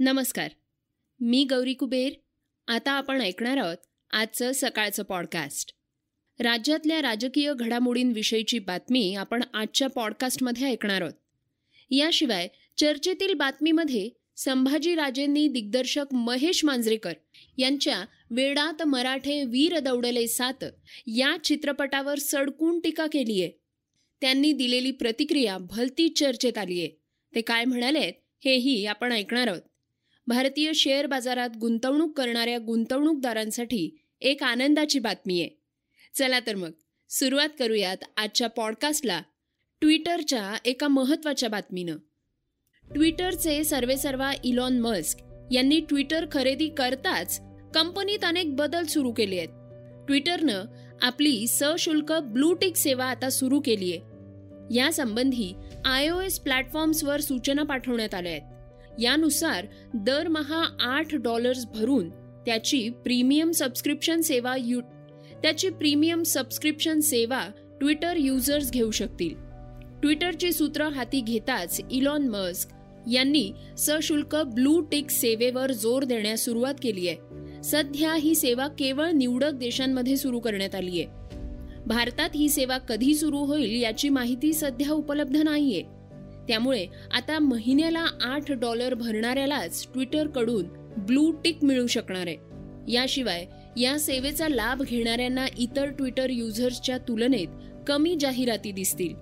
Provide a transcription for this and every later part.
नमस्कार. मी गौरी कुबेर. आता आपण ऐकणार आहोत आजचं सकाळचं पॉडकास्ट राज्यातल्या राजकीय घडामोडींविषयीची बातमी आपण आजच्या पॉडकास्टमध्ये ऐकणार आहोत. याशिवाय चर्चेतील बातमीमध्ये संभाजीराजेंनी दिग्दर्शक महेश मांजरेकर यांच्या वेडात मराठे वीर दौडले सात या चित्रपटावर सडकून टीका केली आहे त्यांनी दिलेली प्रतिक्रिया भलती चर्चेत आली आहे ते काय म्हणालेत हेही आपण ऐकणार आहोत. भारतीय शेअर बाजारात गुंतवणूक करणाऱ्या गुंतवणूकदारांसाठी एक आनंदाची बातमी आहे. चला तर मग सुरुवात करूयात आजच्या पॉडकास्टला ट्विटरच्या एका महत्त्वाच्या बातमीनं. ट्विटरचे सर्वेसर्वा इलॉन मस्क यांनी ट्विटर खरेदी करताच कंपनीत अनेक बदल सुरू केले आहेत. ट्विटरनं आपली सशुल्क ब्लूटिक सेवा आता सुरू केली आहे. यासंबंधी आय ओ एस प्लॅटफॉर्म्सवर सूचना पाठवण्यात आल्या आहेत. यानुसार दरमहा आठ डॉलर्स भरून त्याची प्रीमियम सबस्क्रिप्शन सेवा यू त्याची प्रीमियम सबस्क्रिप्शन सेवा ट्विटर युजर्स घेऊ शकतील. ट्विटरची सूत्र हाती घेताच इलॉन मस्क यांनी सशुल्क ब्लू टिक सेवेवर जोर देण्यास सुरुवात केली आहे. सध्या ही सेवा केवळ निवडक देशांमध्ये सुरू करण्यात आली आहे. भारतात ही सेवा कधी सुरू होईल याची माहिती सध्या उपलब्ध नाहीये. त्यामुळे आता महिन्याला आठ डॉलर भरणाऱ्यालाच ट्विटरकडून ब्लू टिक मिळू शकणार आहे. याशिवाय या सेवेचा लाभ घेणाऱ्यांना इतर ट्विटर युजर्सच्या तुलनेत कमी जाहिराती दिसतील.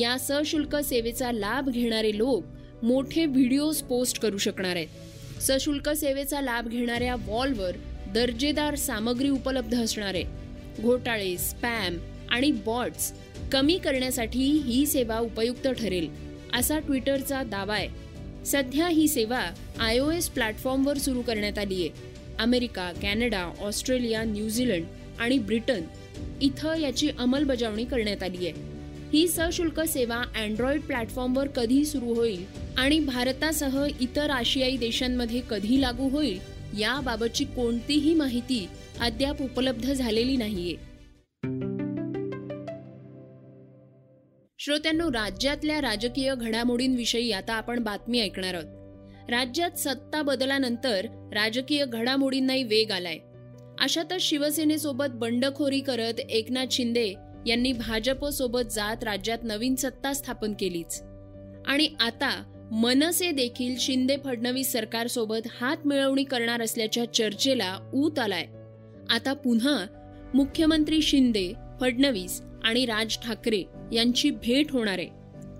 या सशुल्क सेवेचा लाभ घेणारे लोक मोठे व्हिडिओज पोस्ट करू शकणार आहेत. सशुल्क सेवेचा लाभ घेणाऱ्या वॉलवर दर्जेदार सामग्री उपलब्ध असणार आहे. घोटाळे स्पॅम आणि बॉट्स कमी करण्यासाठी ही सेवा उपयुक्त ठरेल. असा ट्विटरचा दावा आहे. सध्या ही सेवा आय ओ एस प्लॅटफॉर्मवर सुरू करण्यात आली आहे. America Canada Australia New Zealand आणि ब्रिटन इथं याची अंमलबजावणी करण्यात आली आहे. ही सशुल्क सेवा अँड्रॉइड प्लॅटफॉर्मवर कधी सुरू होईल आणि भारतासह इतर आशियाई देशांमध्ये कधी लागू होईल याबाबतची कोणतीही माहिती अद्याप उपलब्ध झालेली नाहीये. श्रोत्यांनो राज्यातल्या राजकीय घडामोडींविषयी आता आपण बातमी ऐकणार आहोत. राज्यात सत्ता बदलानंतर राजकीय घडामोडींनाही वेग आलाय. अशातच शिवसेनेसोबत बंडखोरी करत एकनाथ शिंदे यांनी भाजपसोबत जात राज्यात नवीन सत्ता स्थापन केलीच. आणि आता मनसे देखील शिंदे फडणवीस सरकारसोबत हात मिळवणी करणार असल्याच्या चर्चेला ऊत आलाय. आता पुन्हा मुख्यमंत्री शिंदे फडणवीस आणि राज ठाकरे यांची भेट होणार आहे.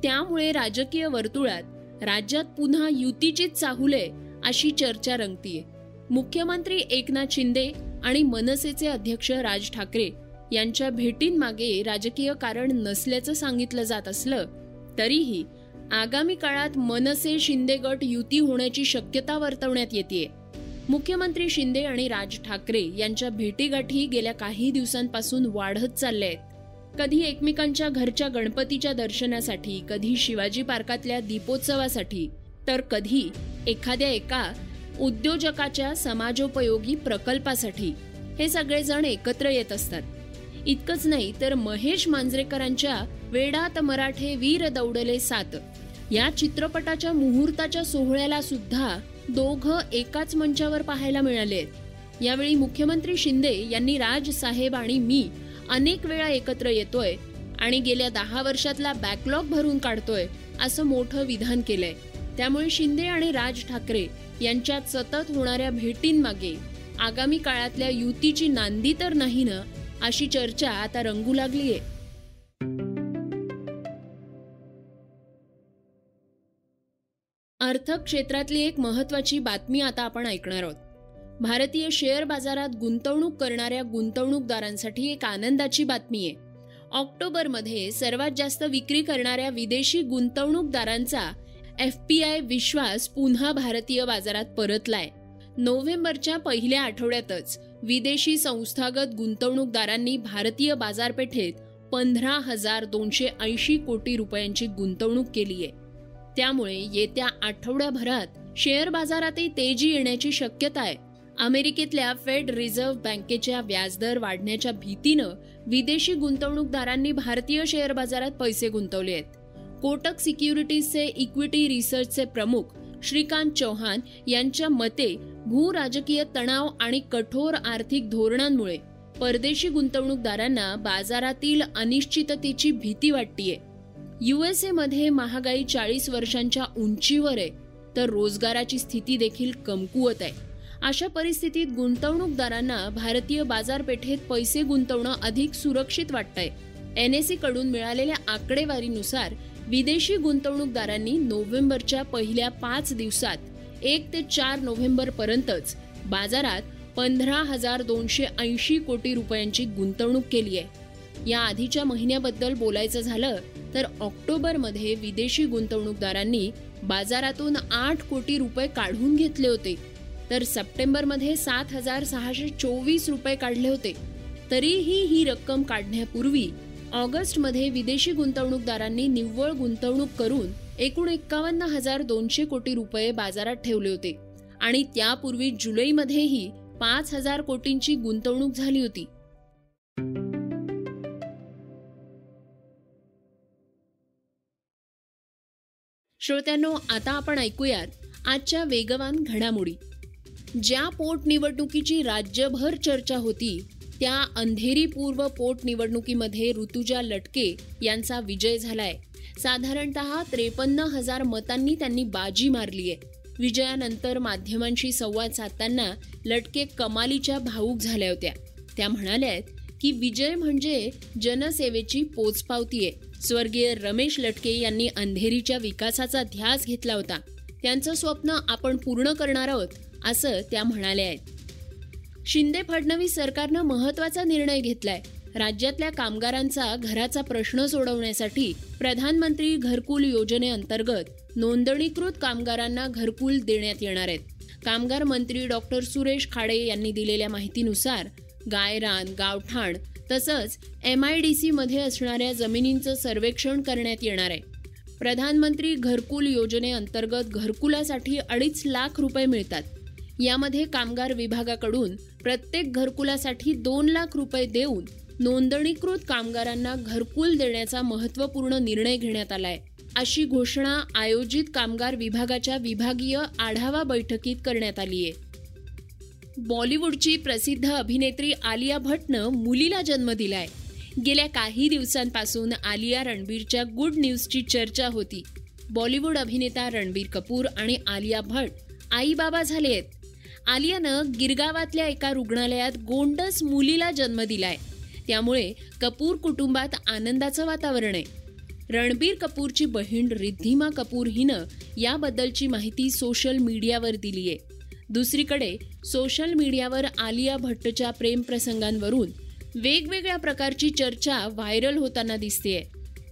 त्यामुळे राजकीय वर्तुळात राज्यात पुन्हा युतीचीच चाहुले अशी चर्चा रंगतीये. मुख्यमंत्री एकनाथ शिंदे आणि मनसेचे अध्यक्ष राज ठाकरे यांच्या भेटींमागे राजकीय कारण नसल्याचं सांगितलं जात असलं तरीही आगामी काळात मनसे शिंदे गट युती होण्याची शक्यता वर्तवण्यात येते मुख्यमंत्री शिंदे आणि राज ठाकरे यांच्या भेटीगाठी गेल्या काही दिवसांपासून वाढत चालल्या आहेत कधी एकमेकांच्या घरच्या गणपतीच्या दर्शनासाठी कधी शिवाजी पार्कातल्या दीपोत्सवासाठी तर कधी एखाद्या एका उद्योजकाच्या समाजोपयोगी प्रकल्पासाठी. हे सगळेजण एकत्र येत असतात. इतकंच नाही तर महेश मांजरेकरांच्या वेडात मराठे वीर दौडले सात. या चित्रपटाच्या मुहूर्ताच्या सोहळ्याला सुद्धा दोघं एकाच मंचावर पाहायला मिळाले यावेळी मुख्यमंत्री शिंदे यांनी राज साहेब आणि मी अनेक वेळा एकत्र येतोय आणि गेल्या दहा वर्षातला बॅकलॉग भरून काढतोय असं मोठं विधान केलंय. त्यामुळे शिंदे आणि राज ठाकरे यांच्यात सतत होणाऱ्या भेटींमागे आगामी काळातल्या युतीची नांदी तर नाही ना अशी चर्चा आता रंगू लागलीय. अर्थक क्षेत्रातली एक महत्वाची बातमी आता आपण ऐकणार आहोत. भारतीय शेअर बाजारात गुंतवणूक करणाऱ्या गुंतवणूकदारांसाठी एक आनंदाची बातमी आहे. ऑक्टोबरमध्ये सर्वात जास्त विक्री करणाऱ्या विदेशी गुंतवणूकदारांचा एफ पी आय विश्वास पुन्हा भारतीय बाजारात परतलाय. नोव्हेंबरच्या पहिल्या आठवड्यातच विदेशी संस्थागत गुंतवणूकदारांनी भारतीय बाजारपेठेत पंधरा हजार दोनशे ऐंशी कोटी रुपयांची गुंतवणूक केली आहे. त्यामुळे येत्या आठवड्याभरात शेअर बाजारातही तेजी येण्याची शक्यता आहे. अमेरिकेतल्या फेड रिझर्व्ह बँकेच्या व्याजदर वाढण्याच्या भीतीनं विदेशी गुंतवणूकदारांनी भारतीय शेअर बाजारात पैसे गुंतवले आहेत. कोटक सिक्युरिटीजचे इक्विटी रिसर्चचे प्रमुख श्रीकांत चौहान यांच्या मते भू राजकीय तणाव आणि कठोर आर्थिक धोरणांमुळे परदेशी गुंतवणूकदारांना बाजारातील अनिश्चिततेची भीती वाटतीये. युएसए मध्ये महागाई चाळीस वर्षांच्या उंचीवर आहे तर रोजगाराची स्थिती देखील कमकुवत आहे. अशा परिस्थितीत गुंतवणूकदारांना भारतीय बाजारपेठेत पैसे गुंतवणं अधिक सुरक्षित वाटतंय. एसकडून मिळालेल्या आकडेवारीनुसार विदेशी गुंतवणूकदारांनी नोव्हेंबरच्या पहिल्या पाच दिवसात एक ते चार नोव्हेंबर पर्यंतच बाजारात पंधरा हजार दोनशे ऐंशी कोटी रुपयांची गुंतवणूक केली आहे. या आधीच्या महिन्याबद्दल बोलायचं झालं तर ऑक्टोबरमध्ये विदेशी गुंतवणूकदारांनी बाजारातून आठ कोटी रुपये काढून घेतले होते. तर सप्टेंबरमध्ये सात हजार सहाशे चोवीस रुपये काढले होते. तरीही ही रक्कम काढण्यापूर्वी ऑगस्टमध्ये विदेशी गुंतवणूकदारांनी निव्वळ गुंतवणूक करून एकूण एक्कावन्न हजार दोनशे कोटी रुपये बाजारात ठेवले होते आणि त्यापूर्वी जुलैमध्येही पाच हजार कोटींची गुंतवणूक झाली होती. श्रोत्यांनो आता आपण ऐकूयात आजच्या वेगवान घडामोडी. ज्या पोटनिवडणुकीची राज्यभर चर्चा होती त्या अंधेरी पूर्व पोटनिवडणुकीमध्ये ऋतुजा लटके यांचा विजय झालाय. साधारणतः त्रेपन्न हजार मतांनी त्यांनी बाजी मारली आहे. विजयानंतर माध्यमांशी संवाद साधताना लटके कमालीच्या भाऊक झाल्या होत्या. त्या म्हणाल्या की विजय म्हणजे जनसेवेची पोचपावती आहे स्वर्गीय रमेश लटके यांनी अंधेरीच्या विकासाचा ध्यास घेतला होता. त्यांचं स्वप्न आपण पूर्ण करणार आहोत असं त्या म्हणाल्या आहेत. शिंदे फडणवीस सरकारनं महत्त्वाचा निर्णय घेतलाय. राज्यातल्या कामगारांचा घराचा प्रश्न सोडवण्यासाठी प्रधानमंत्री घरकुल योजनेअंतर्गत नोंदणीकृत कामगारांना घरकुल देण्यात येणार आहेत. कामगार मंत्री डॉक्टर सुरेश खाडे यांनी दिलेल्या माहितीनुसार गायरान गावठाण तसंच एम आय डी सी मध्ये असणाऱ्या जमिनींचं सर्वेक्षण करण्यात येणार आहे. प्रधानमंत्री घरकुल योजनेअंतर्गत घरकुलासाठी अडीच लाख रुपये मिळतात. यामध्ये कामगार विभागाकडून प्रत्येक घरकुलासाठी दोन लाख रुपये देऊन नोंदणीकृत कामगारांना घरकुल देण्याचा महत्त्वपूर्ण निर्णय घेण्यात आलाय. अशी घोषणा आयोजित कामगार विभागाच्या विभागीय आढावा बैठकीत करण्यात आली आहे बॉलिवूडची प्रसिद्ध अभिनेत्री आलिया भट्टनं मुलीला जन्म दिलाय. गेल्या काही दिवसांपासून आलिया रणबीरच्या गुड न्यूजची चर्चा होती. बॉलिवूड अभिनेता रणबीर कपूर आणि आलिया भट्ट आई बाबा झाले आहेत. आलियानं गिरगावातल्या एका रुग्णालयात गोंडस मुलीला जन्म दिलाय. त्यामुळे कपूर कुटुंबात आनंदाचं वातावरण आहे. रणबीर कपूरची बहीण रिद्धिमा कपूर हिनं याबद्दलची माहिती सोशल मीडियावर दिली आहे. दुसरीकडे सोशल मीडियावर आलिया भट्टच्या प्रेमप्रसंगांवरून वेगवेगळ्या प्रकारची चर्चा व्हायरल होताना दिसतेय.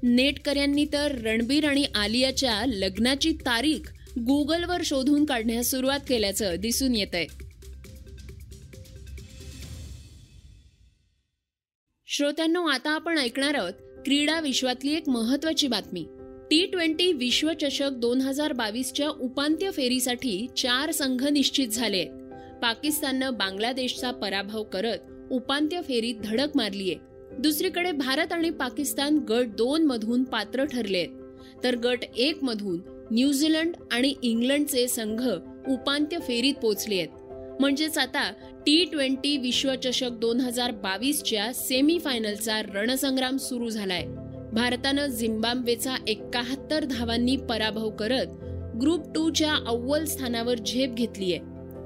नेटकऱ्यांनी तर रणबीर आणि आलियाच्या लग्नाची तारीख गुगलवर शोधून काढण्यास सुरुवात केल्याचं दिसून येत आहे श्रोत्यांनो आता आपण ऐकणार आहोत क्रीडा विश्वातली एक महत्वाची बातमी. टी ट्वेंटी विश्वचषक दोन हजार बावीसच्या उपांत्य फेरीसाठी चार संघ निश्चित झाले आहेत पाकिस्ताननं बांगलादेशचा पराभव करत उपांत्य फेरीत धडक मारलीय. दुसरीकडे भारत आणि पाकिस्तान गट दोन मधून पात्र ठरले आहेत तर गट एक मधून न्यूझीलंड आणि इंग्लंडचे संघ उपांत्य फेरीत पोहोचले आहेत. म्हणजेच आता टी ट्वेंटी विश्वचषक दोन हजार बावीसच्या सेमीफायनलचा रणसंग्राम सुरू झालाय. भारतानं झिम्बाब्वेचा एकाहत्तर धावांनी पराभव करत ग्रुप टू च्या अव्वल स्थानावर झेप घेतलीय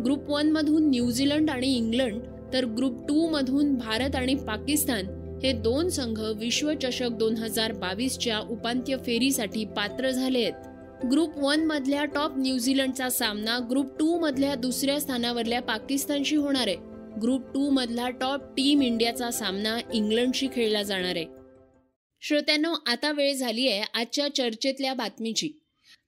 ग्रुप वन मधून न्यूझीलंड आणि इंग्लंड तर ग्रुप टू मधून भारत आणि पाकिस्तान हे दोन संघ विश्वचषक दोन हजार बावीसच्या उपांत्य फेरीसाठी पात्र झाले आहेत. ग्रुप वन मधल्या टॉप न्यूझीलंडचा सामना ग्रुप टू मधल्या दुसऱ्या स्थानावरल्या पाकिस्तानशी होणार आहे. ग्रुप टू मधला टॉप टीम इंडियाचा सामना इंग्लंडशी खेळला जाणार आहे. श्रोत्यांनो आता वेळ झाली आहे आजच्या चर्चेतल्या बातमीची.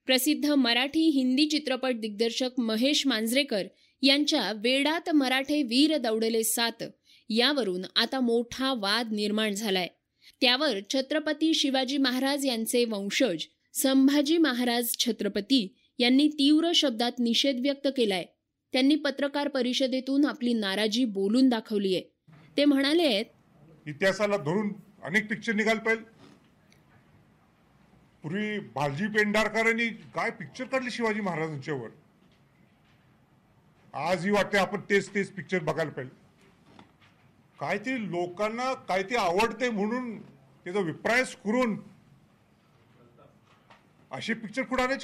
प्रसिद्ध मराठी हिंदी चित्रपट दिग्दर्शक महेश मांजरेकर यांच्या वेडात मराठे वीर दौडले सात यावरून आता मोठा वाद निर्माण झालाय. त्यावर छत्रपती शिवाजी महाराज यांचे वंशज संभाजी महाराज छत्रपती यांनी तीव्र शब्दात निषेध व्यक्त केलाय. त्यांनी पत्रकार परिषदेतून आपली नाराजी बोलून दाखवली आहे. ते म्हणाले आहेत इतिहासाला धरून अनेक पिक्चर निघाल पाहिजे. पूर्वी भालजी पेंढारकरांनी काय पिक्चर काढले शिवाजी महाराजांच्यावर आजही वाटते आपण तेच तेच पिक्चर बघायला पाहिजे. काय ते लोकांना काय ते आवडते म्हणून त्याचा विप्रायस करून असे पिक्चर कुठं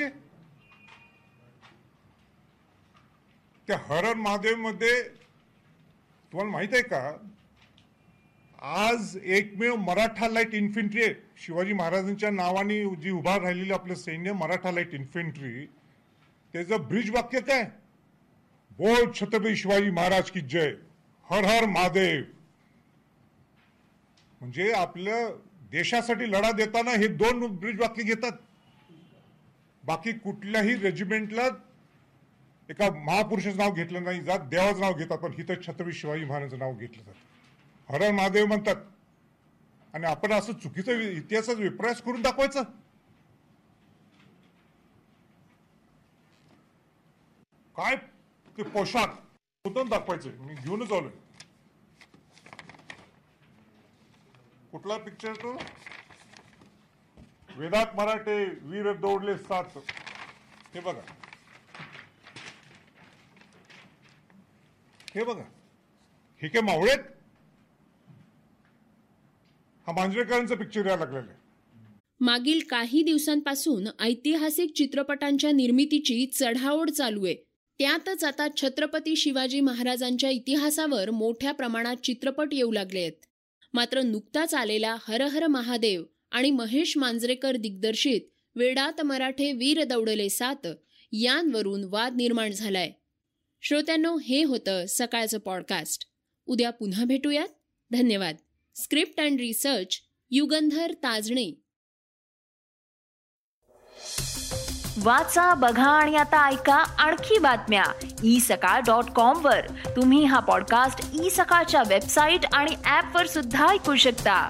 त्या हरण महादेवमध्ये तुम्हाला माहीत आहे का? आज एकमेव मराठा लाइट इन्फेंट्री आहे. शिवाजी महाराजांच्या नावाने जी उभा राहिलेलं आपलं सैन्य मराठा लाइट इन्फेंट्री त्याचं ब्रिज वाक्य काय बोल छत्रपती शिवाजी महाराज की जय. हर हर महादेव. म्हणजे आपलं देशासाठी लढा देताना हे दोन ब्रिज वाक्य घेतात. बाकी कुठल्याही रेजिमेंटला एका महापुरुषाचं नाव घेतलं नाही जात देवाचं नाव घेतात पण इथं छत्रपती शिवाजी महाराजांचं नाव घेतलं जातं. हरण महादेव म्हणतात. आणि आपण असं चुकीचं इतिहासाचा विप्रयास करून दाखवायचा. काय ते पोशाख कुठून दाखवायचं. मी घेऊनच आलोय. कुठला पिक्चर तो? वेदात मराठे वीर दौडले सात हे बघा. हे बघा. हे काय मावळेत हा मांजरेकरांचा पिक्चर यायला लागलेला आहे. मागील काही दिवसांपासून ऐतिहासिक चित्रपटांच्या निर्मितीची चढाओढ चालू आहे. त्यातच आता छत्रपती शिवाजी महाराजांच्या इतिहासावर मोठ्या प्रमाणात चित्रपट येऊ लागले आहेत. मात्र नुकताच आलेला हर हर महादेव आणि महेश मांजरेकर दिग्दर्शित वेडात मराठे वीर दौडले सात यांवरून वाद निर्माण झालाय. श्रोत्यांनो हे होतं सकाळचं पॉडकास्ट उद्या पुन्हा भेटूयात. धन्यवाद. Script and research Yugandhar Tajne. वाचा बघा आणि आता ऐका आणखी बातम्या. ई सकाळ डॉट कॉम वर. तुम्ही हा पॉडकास्ट ई सकाळच्या वेबसाईट आणि ऍप वर सुद्धा ऐकू शकता.